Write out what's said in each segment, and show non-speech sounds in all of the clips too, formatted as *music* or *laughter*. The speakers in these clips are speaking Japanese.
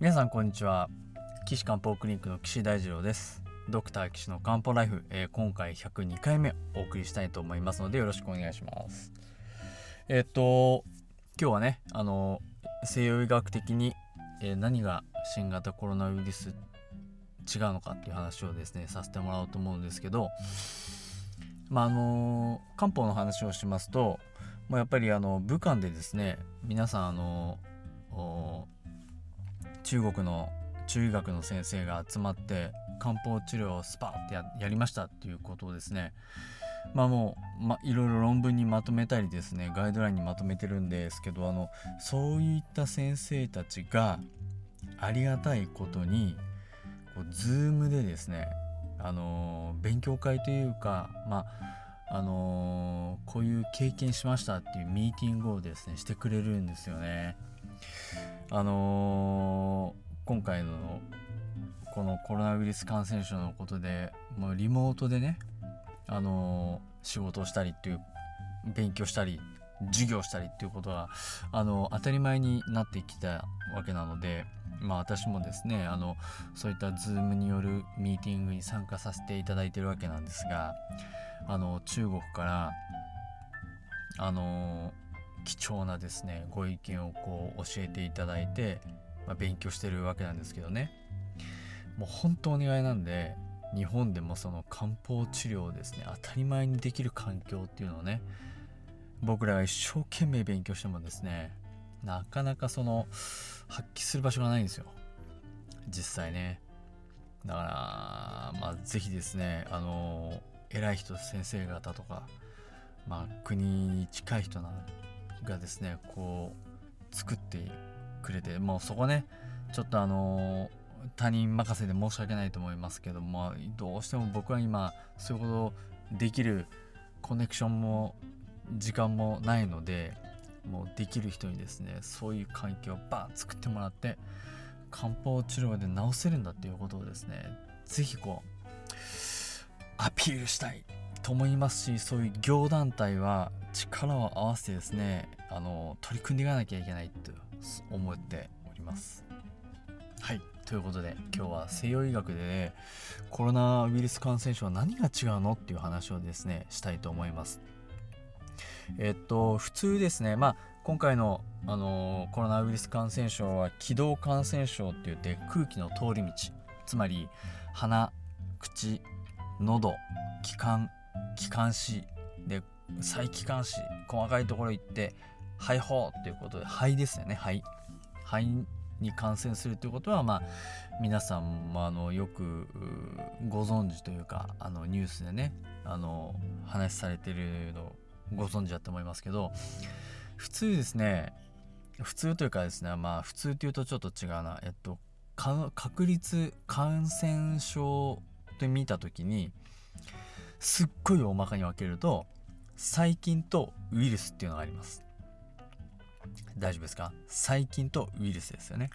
皆さんこんにちは。岸漢方クリニックの岸大二郎です。ドクター岸の漢方ライフ、えー、今回102回目お送りしたいと思いますのでよろしくお願いします。えっと今日はねあの西洋医学的に、えー、何が新型コロナウイルス違うのかっていう話をですねさせてもらおうと思うんですけどまああの漢方の話をしますともうやっぱりあの武漢でですね皆さんあの中国の中医学の先生が集まって漢方治療をスパッてやりましたっていうことをですねまあもう、ま、いろいろ論文にまとめたりですねガイドラインにまとめてるんですけどあのそういった先生たちがありがたいことにこう Zoom でですねあの勉強会というかまああのこういう経験しましたっていうミーティングをですねしてくれるんですよね。あのー、今回のこのコロナウイルス感染症のことでもうリモートでね、あのー、仕事をしたりっていう勉強したり授業したりっていうことが、あの当たり前になってきたわけなので、まあ、私もですねあのそういった Zoom によるミーティングに参加させていただいてるわけなんですがあの中国からあの貴重なですねご意見をこう教えていただいて、まあ、勉強してるわけなんですけどね。もう本当お願いなんで日本でもその漢方治療をですね当たり前にできる環境っていうのをね僕らが一生懸命勉強してもですねなかなかその発揮する場所がないんですよ。実際ね。だからまあ是非ですねあの偉い人先生方とかまあ国に近い人ながですねこう作ってくれてもうそこねちょっとあの他人任せで申し訳ないと思いますけどもどうしても僕は今そういうことできるコネクションも時間もないのでもうできる人にですねそういう環境をバーン作ってもらって漢方治療で治せるんだっていうことをですね是非こうアピールしたい。と思いますしそういう業団体は力を合わせてですねあの取り組んでいかなきゃいけないと思っております。はいということで今日は西洋医学で、ね、コロナウイルス感染症は何が違うのっていう話をですねしたいと思います。えっと普通ですねまあ今回のあのコロナウイルス感染症は気道感染症って言って空気の通り道つまり鼻口喉気管気管支で再気管支細かいところ行って肺胞っていうことで肺ですよね。肺肺に感染するということはまあ皆さんもあのよくご存知というかあのニュースでねあの話されてるのご存知だと思いますけど普通ですね普通というかですねまあ普通っていうとちょっと違うな。えっと確率感染症で見た時にすっごい大まかに分けると細菌とウイルスっていうのがあります。大丈夫ですか？細菌とウイルスですよね。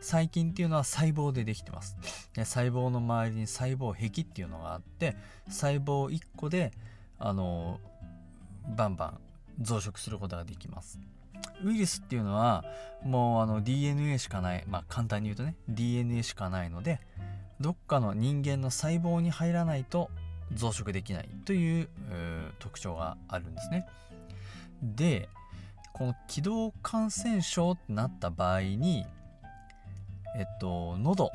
細菌っていうのは細胞でできてます。で細胞の周りに細胞壁っていうのがあって細胞1個であのバンバン増殖することができます。ウイルスっていうのはもうあの DNA しかないまあ簡単に言うとね DNA しかないのでどっかの人間の細胞に入らないと増殖できないという、特徴があるんですね。でこの気道感染症ってなった場合にえっと喉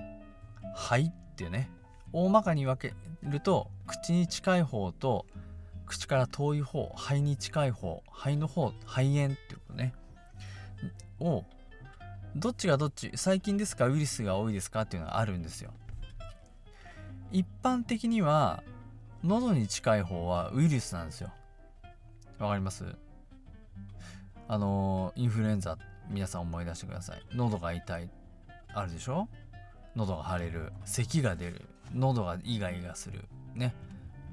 肺っていうね大まかに分けると口に近い方と口から遠い方肺に近い方肺の方肺炎っていうことねをどっちがどっち細菌ですかウイルスが多いですかっていうのがあるんですよ一般的には喉に近い方はウイルスなんですよ。わかります？あのインフルエンザ皆さん思い出してください。喉が痛いあるでしょ？喉が腫れる咳が出る喉がイガイガするね。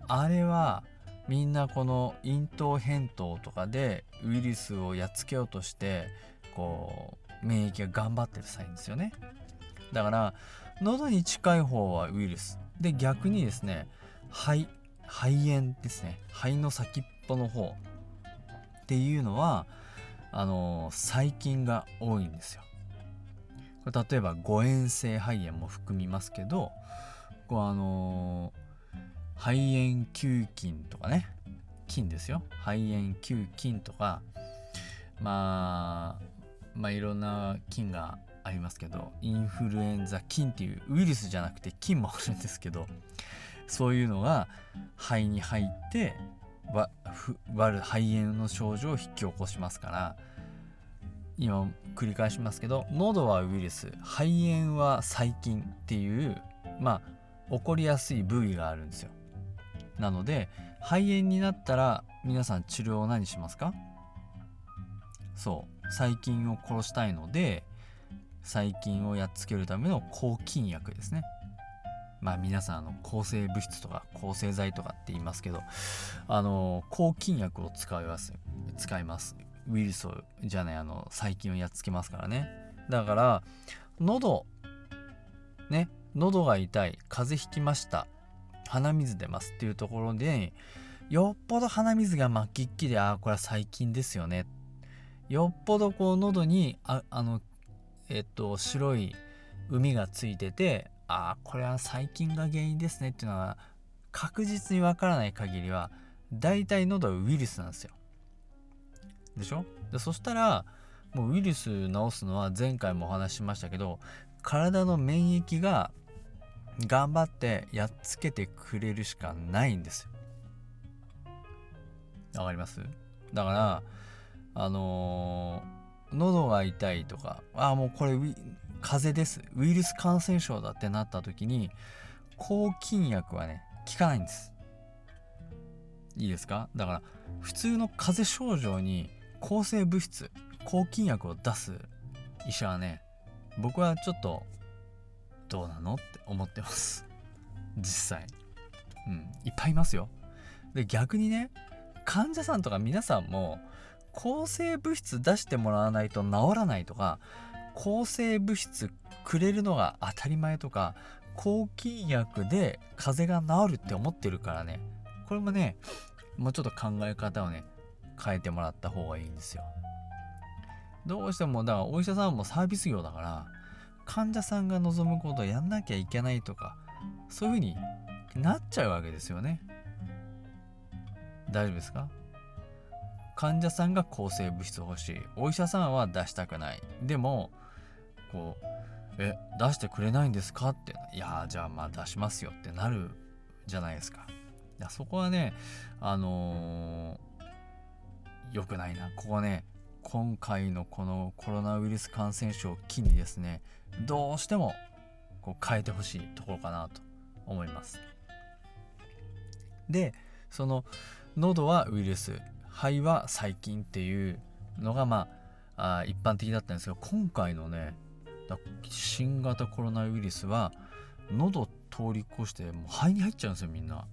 あれはみんなこの咽頭扁桃とかでウイルスをやっつけようとしてこう免疫が頑張ってるサインですよね。だから喉に近い方はウイルス。で逆にですね肺肺炎ですね。肺の先っぽの方。っていうのはあの細菌が多いんですよ。これ例えば誤嚥性肺炎も含みますけどこうあの、肺炎球菌とかね。菌ですよ。肺炎球菌とかまあまあいろんな菌がありますけどインフルエンザ菌っていうウイルスじゃなくて菌もあるんですけどそういうのが肺に入ってわふる肺炎の症状を引き起こしますから今繰り返しますけど喉はウイルス肺炎は細菌っていうまあ起こりやすい部位があるんですよ。なので肺炎になったら皆さん治療を何しますか？そう細菌を殺したいので細菌をやっつけるための抗菌薬ですね。まあ皆さんあの抗生物質とか抗生剤とかって言いますけどあの抗菌薬を使います。使います。ウイルスをじゃないあの細菌をやっつけますからね。だから喉ね喉が痛い風邪ひきました鼻水出ますっていうところでよっぽど鼻水が末期っきでああこれは細菌ですよね。よっぽどこう喉にああのえっと白い海がついててああこれは細菌が原因ですねっていうのは確実にわからない限りは大体喉はウイルスなんですよ。でしょ？でそしたらもうウイルス治すのは前回もお話ししましたけど体の免疫が頑張ってやっつけてくれるしかないんですよ。わかります？だからあのー、喉が痛いとかああもうこれ風邪です。ウイルス感染症だってなった時に抗菌薬はね効かないんです。いいですか？だから普通の風邪症状に抗生物質抗菌薬を出す医者はね僕はちょっとどうなのって思ってます。実際。うん。いっぱいいますよ。で逆にね患者さんとか皆さんも抗生物質出してもらわないと治らないとか抗生物質くれるのが当たり前とか抗菌薬で風邪が治るって思ってるからね。これもねもうちょっと考え方をね変えてもらった方がいいんですよ。どうしてもだからお医者さんもサービス業だから患者さんが望むことをやんなきゃいけないとかそういう風になっちゃうわけですよね。大丈夫ですか？患者さんが抗生物質を欲しい。お医者さんは出したくない。でもこう「え出してくれないんですか?」って「いやじゃあまあ出しますよ」ってなるじゃないですか。いやそこはねあのー、よくないなここね今回のこのコロナウイルス感染症を機にですねどうしてもこう変えてほしいところかなと思います。でその喉はウイルス肺は細菌っていうのがまあ一般的だったんですけど今回のね新型コロナウイルスは喉通り越してもう肺に入っちゃうんですよみんな。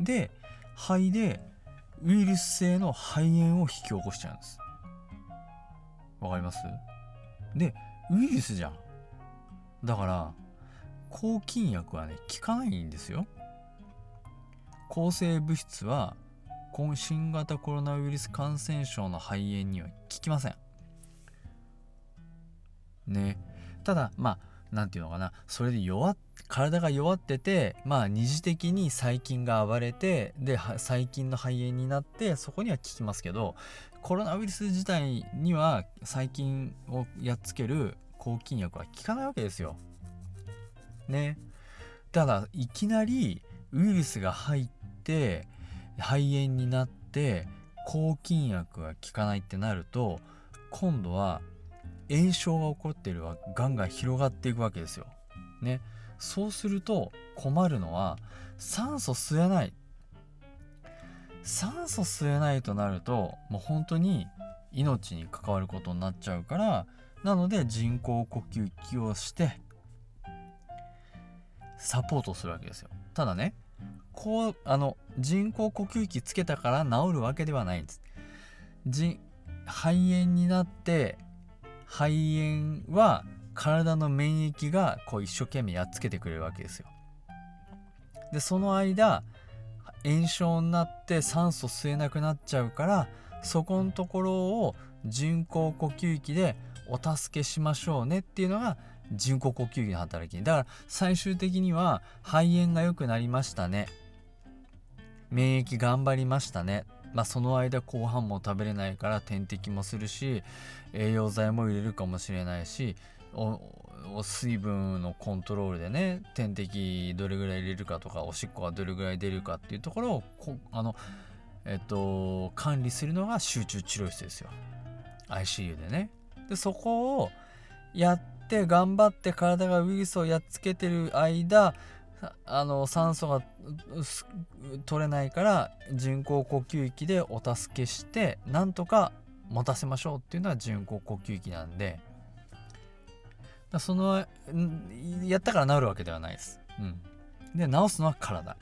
で肺でウイルス性の肺炎を引き起こしちゃうんです。わかります？でウイルスじゃん。だから抗菌薬はね効かないんですよ。抗生物質は新型コロナウイルス感染症の肺炎には効きません。ねただまあ何て言うのかなそれで弱体が弱っててまあ二次的に細菌が暴れてで細菌の肺炎になってそこには効きますけどコロナウイルス自体には細菌をやっつける抗菌薬は効かないわけですよ。ね。ただいきなりウイルスが入って肺炎になって抗菌薬が効かないってなると今度は炎症が起こっているはがんが広がっていくわけですよ。ね。そうすると困るのは酸素吸えない。酸素吸えないとなるともう本当に命に関わることになっちゃうからなので人工呼吸器をしてサポートするわけですよ。ただねこうあの人工呼吸器つけたから治るわけではないんです。肺炎になって肺炎は体の免疫がこう一生懸命やっつけてくれるわけですよ。でその間炎症になって酸素吸えなくなっちゃうからそこのところを人工呼吸器でお助けしましょうねっていうのが人工呼吸器の働き。だから最終的には肺炎が良くなりましたね。免疫頑張りましたね。まあその間後半も食べれないから点滴もするし栄養剤も入れるかもしれないし水分のコントロールでね点滴どれぐらい入れるかとかおしっこがどれぐらい出るかっていうところをあのえっと管理するのが集中治療室ですよ。ICU でね。でそこをやって頑張って体がウイルスをやっつけてる間あの酸素が取れないから人工呼吸器でお助けしてなんとか持たせましょうっていうのは人工呼吸器なんでそのやったから治るわけではないです。うん、で治すのは体。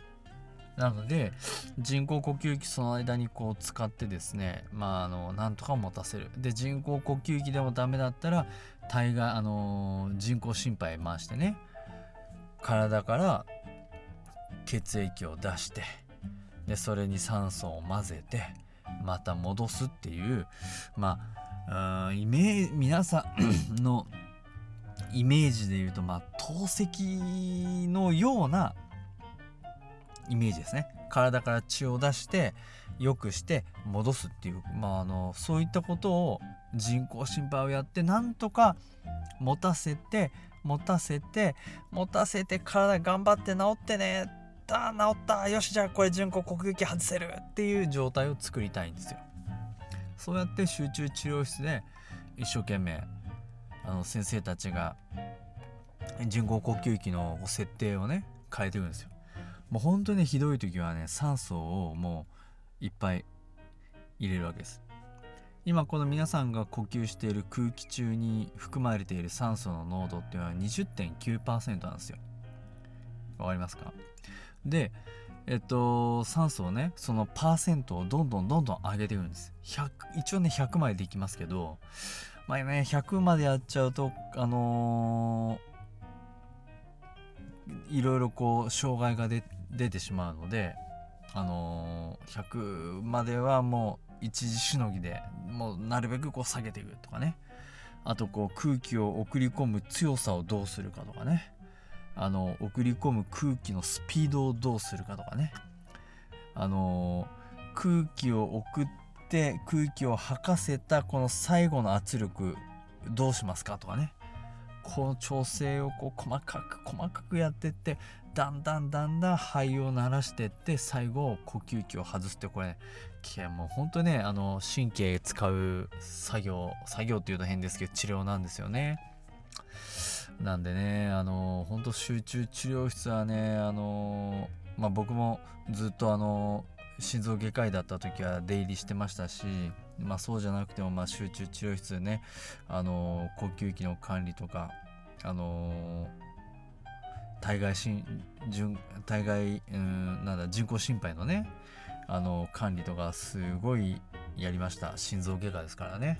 なので人工呼吸器その間にこう使ってですねまああのなんとか持たせるで人工呼吸器でもダメだったら体外あの人工心肺回してね体から血液を出してでそれに酸素を混ぜてまた戻すっていうまあイメージ皆さん *coughs* のイメージで言うとまあ透析のようなイメージですね。体から血を出して良くして戻すっていう、まあ、あのそういったことを人工心肺をやってなんとか持たせて持たせて持たせて体頑張って治ってね。だ治った。よしじゃあこれ人工呼吸器外せるっていう状態を作りたいんですよ。そうやって集中治療室で一生懸命あの先生たちが人工呼吸器の設定をね変えていくんですよ。もう本当にひどい時はね酸素をもういっぱい入れるわけです。今この皆さんが呼吸している空気中に含まれている酸素の濃度っていうのは20.9%なんですよ。わかりますか？でえっと酸素をねそのパーセントをどんどんどんどん上げていくんです。100一応ね100までできますけどまあね100までやっちゃうとあのー、いろいろこう障害が出てしまうのであのー、100まではもう一時しのぎでもうなるべくこう下げていくとかね。あとこう空気を送り込む強さをどうするかとかね。あの送り込む空気のスピードをどうするかとかね。あの、空気を送って空気を吐かせたこの最後の圧力どうしますかとかね。この調整をこう細かく細かくやってってだんだんだんだん肺を鳴らしてって最後呼吸器を外すってこれ。もうほんとねあの神経使う作業作業っていうと変ですけど治療なんですよね。なんでねあの本当集中治療室はねあのまあ僕もずっとあの心臓外科医だった時は出入りしてましたしまあそうじゃなくてもまあ集中治療室でねあの呼吸器の管理とかあの体外心体外うんなんだ人工心肺のねあの管理とかすごいやりました。心臓外科ですからね。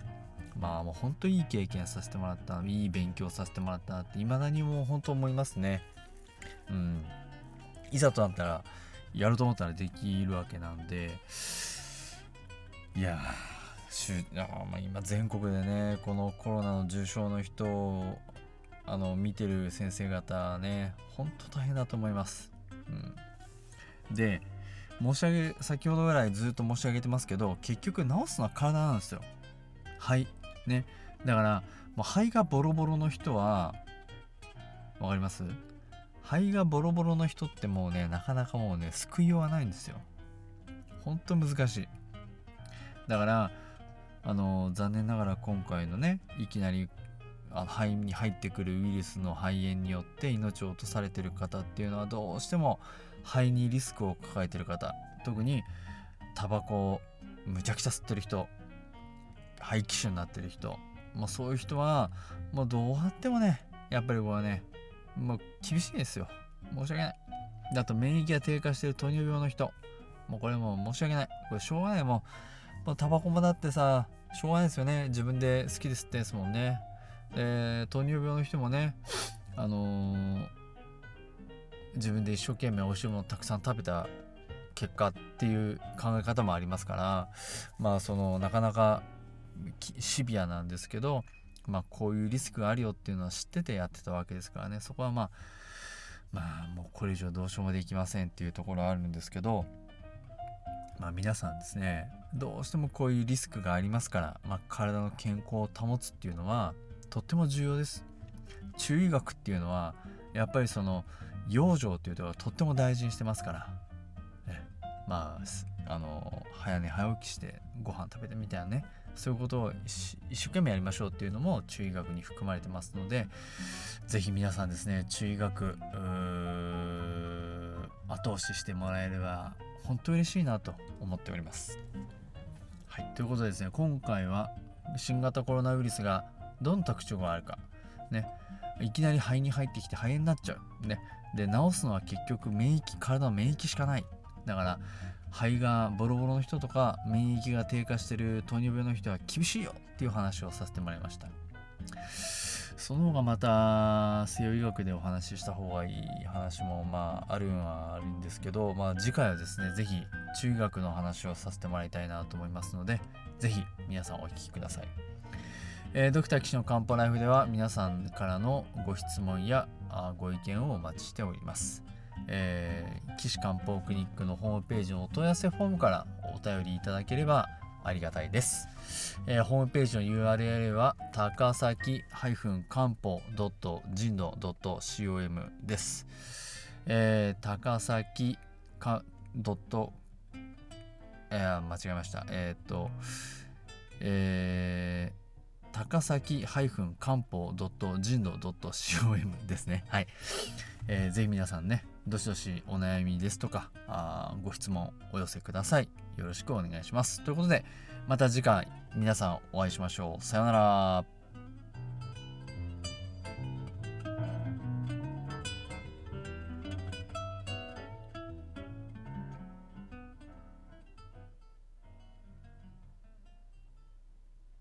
まあもう本当いい経験させてもらったいい勉強させてもらったなって未だにもう本当思いますね。うん。いざとなったらやると思ったらできるわけなんで。いやしゅあ、まあ、今全国でねこのコロナの重症の人あの見てる先生方ねほんと大変だと思います、うん、で申し上げ先ほどぐらいずっと申し上げてますけど結局治すのは体なんですよ。肺。ね。だからもう肺がボロボロの人は分かります？肺がボロボロの人ってもうねなかなかもうね救いようがないんですよ。ほんと難しい。だからあの残念ながら今回のねいきなりあの肺に入ってくるウイルスの肺炎によって命を落とされてる方っていうのはどうしても肺にリスクを抱えてる方。特にタバコをむちゃくちゃ吸ってる人肺気腫になってる人。もうそういう人はもうどうやってもねやっぱりこれはねもう厳しいですよ。申し訳ない。あと免疫が低下してる糖尿病の人。もうこれもう申し訳ない。これしょうがない。もうもうタバコもだってさしょうがないですよね。自分で好きで吸ってんですもんね。で糖尿病の人もねあのー、自分で一生懸命美味しいものをたくさん食べた結果っていう考え方もありますからまあそのなかなかシビアなんですけどまあ、こういうリスクがあるよっていうのは知っててやってたわけですからね。そこはまあまあもうこれ以上どうしようもできませんっていうところはあるんですけどまあ皆さんですねどうしてもこういうリスクがありますから、まあ、体の健康を保つっていうのはとっても重要です。中医学っていうのはやっぱりその養生っていうところとっても大事にしてますから。まああの早寝早起きしてご飯食べてみたいなね。そういうことを一生懸命やりましょうっていうのも中医学に含まれてますので是非皆さんですね中医学後押ししてもらえれば本当嬉しいなと思っております。はい、ということでですね今回は新型コロナウイルスがどんな特徴があるか。ね。いきなり肺に入ってきて肺炎になっちゃう。ね。で治すのは結局免疫体の免疫しかない。だから肺がボロボロの人とか免疫が低下してる糖尿病の人は厳しいよっていう話をさせてもらいました。その方がまた西洋医学でお話しした方がいい話もまああるんはあるんですけど、まあ、次回はですね是非中医学の話をさせてもらいたいなと思いますので是非皆さんお聞きください、えー、ドクター岸の漢方ライフでは皆さんからのご質問やあご意見をお待ちしておりますえー、岸漢方クリニックのホームページのお問い合わせフォームからお便りいただければありがたいです。えー、ホームページの URL は高崎漢方人道 .com です。えー、高崎かドットえー、間違えました。えっ、と、えー、高崎漢方人道 .com ですね。はい。えー、ぜひ皆さんね、どしどしお悩みですとかあご質問お寄せください。よろしくお願いします。ということでまた次回皆さんお会いしましょう。さようなら。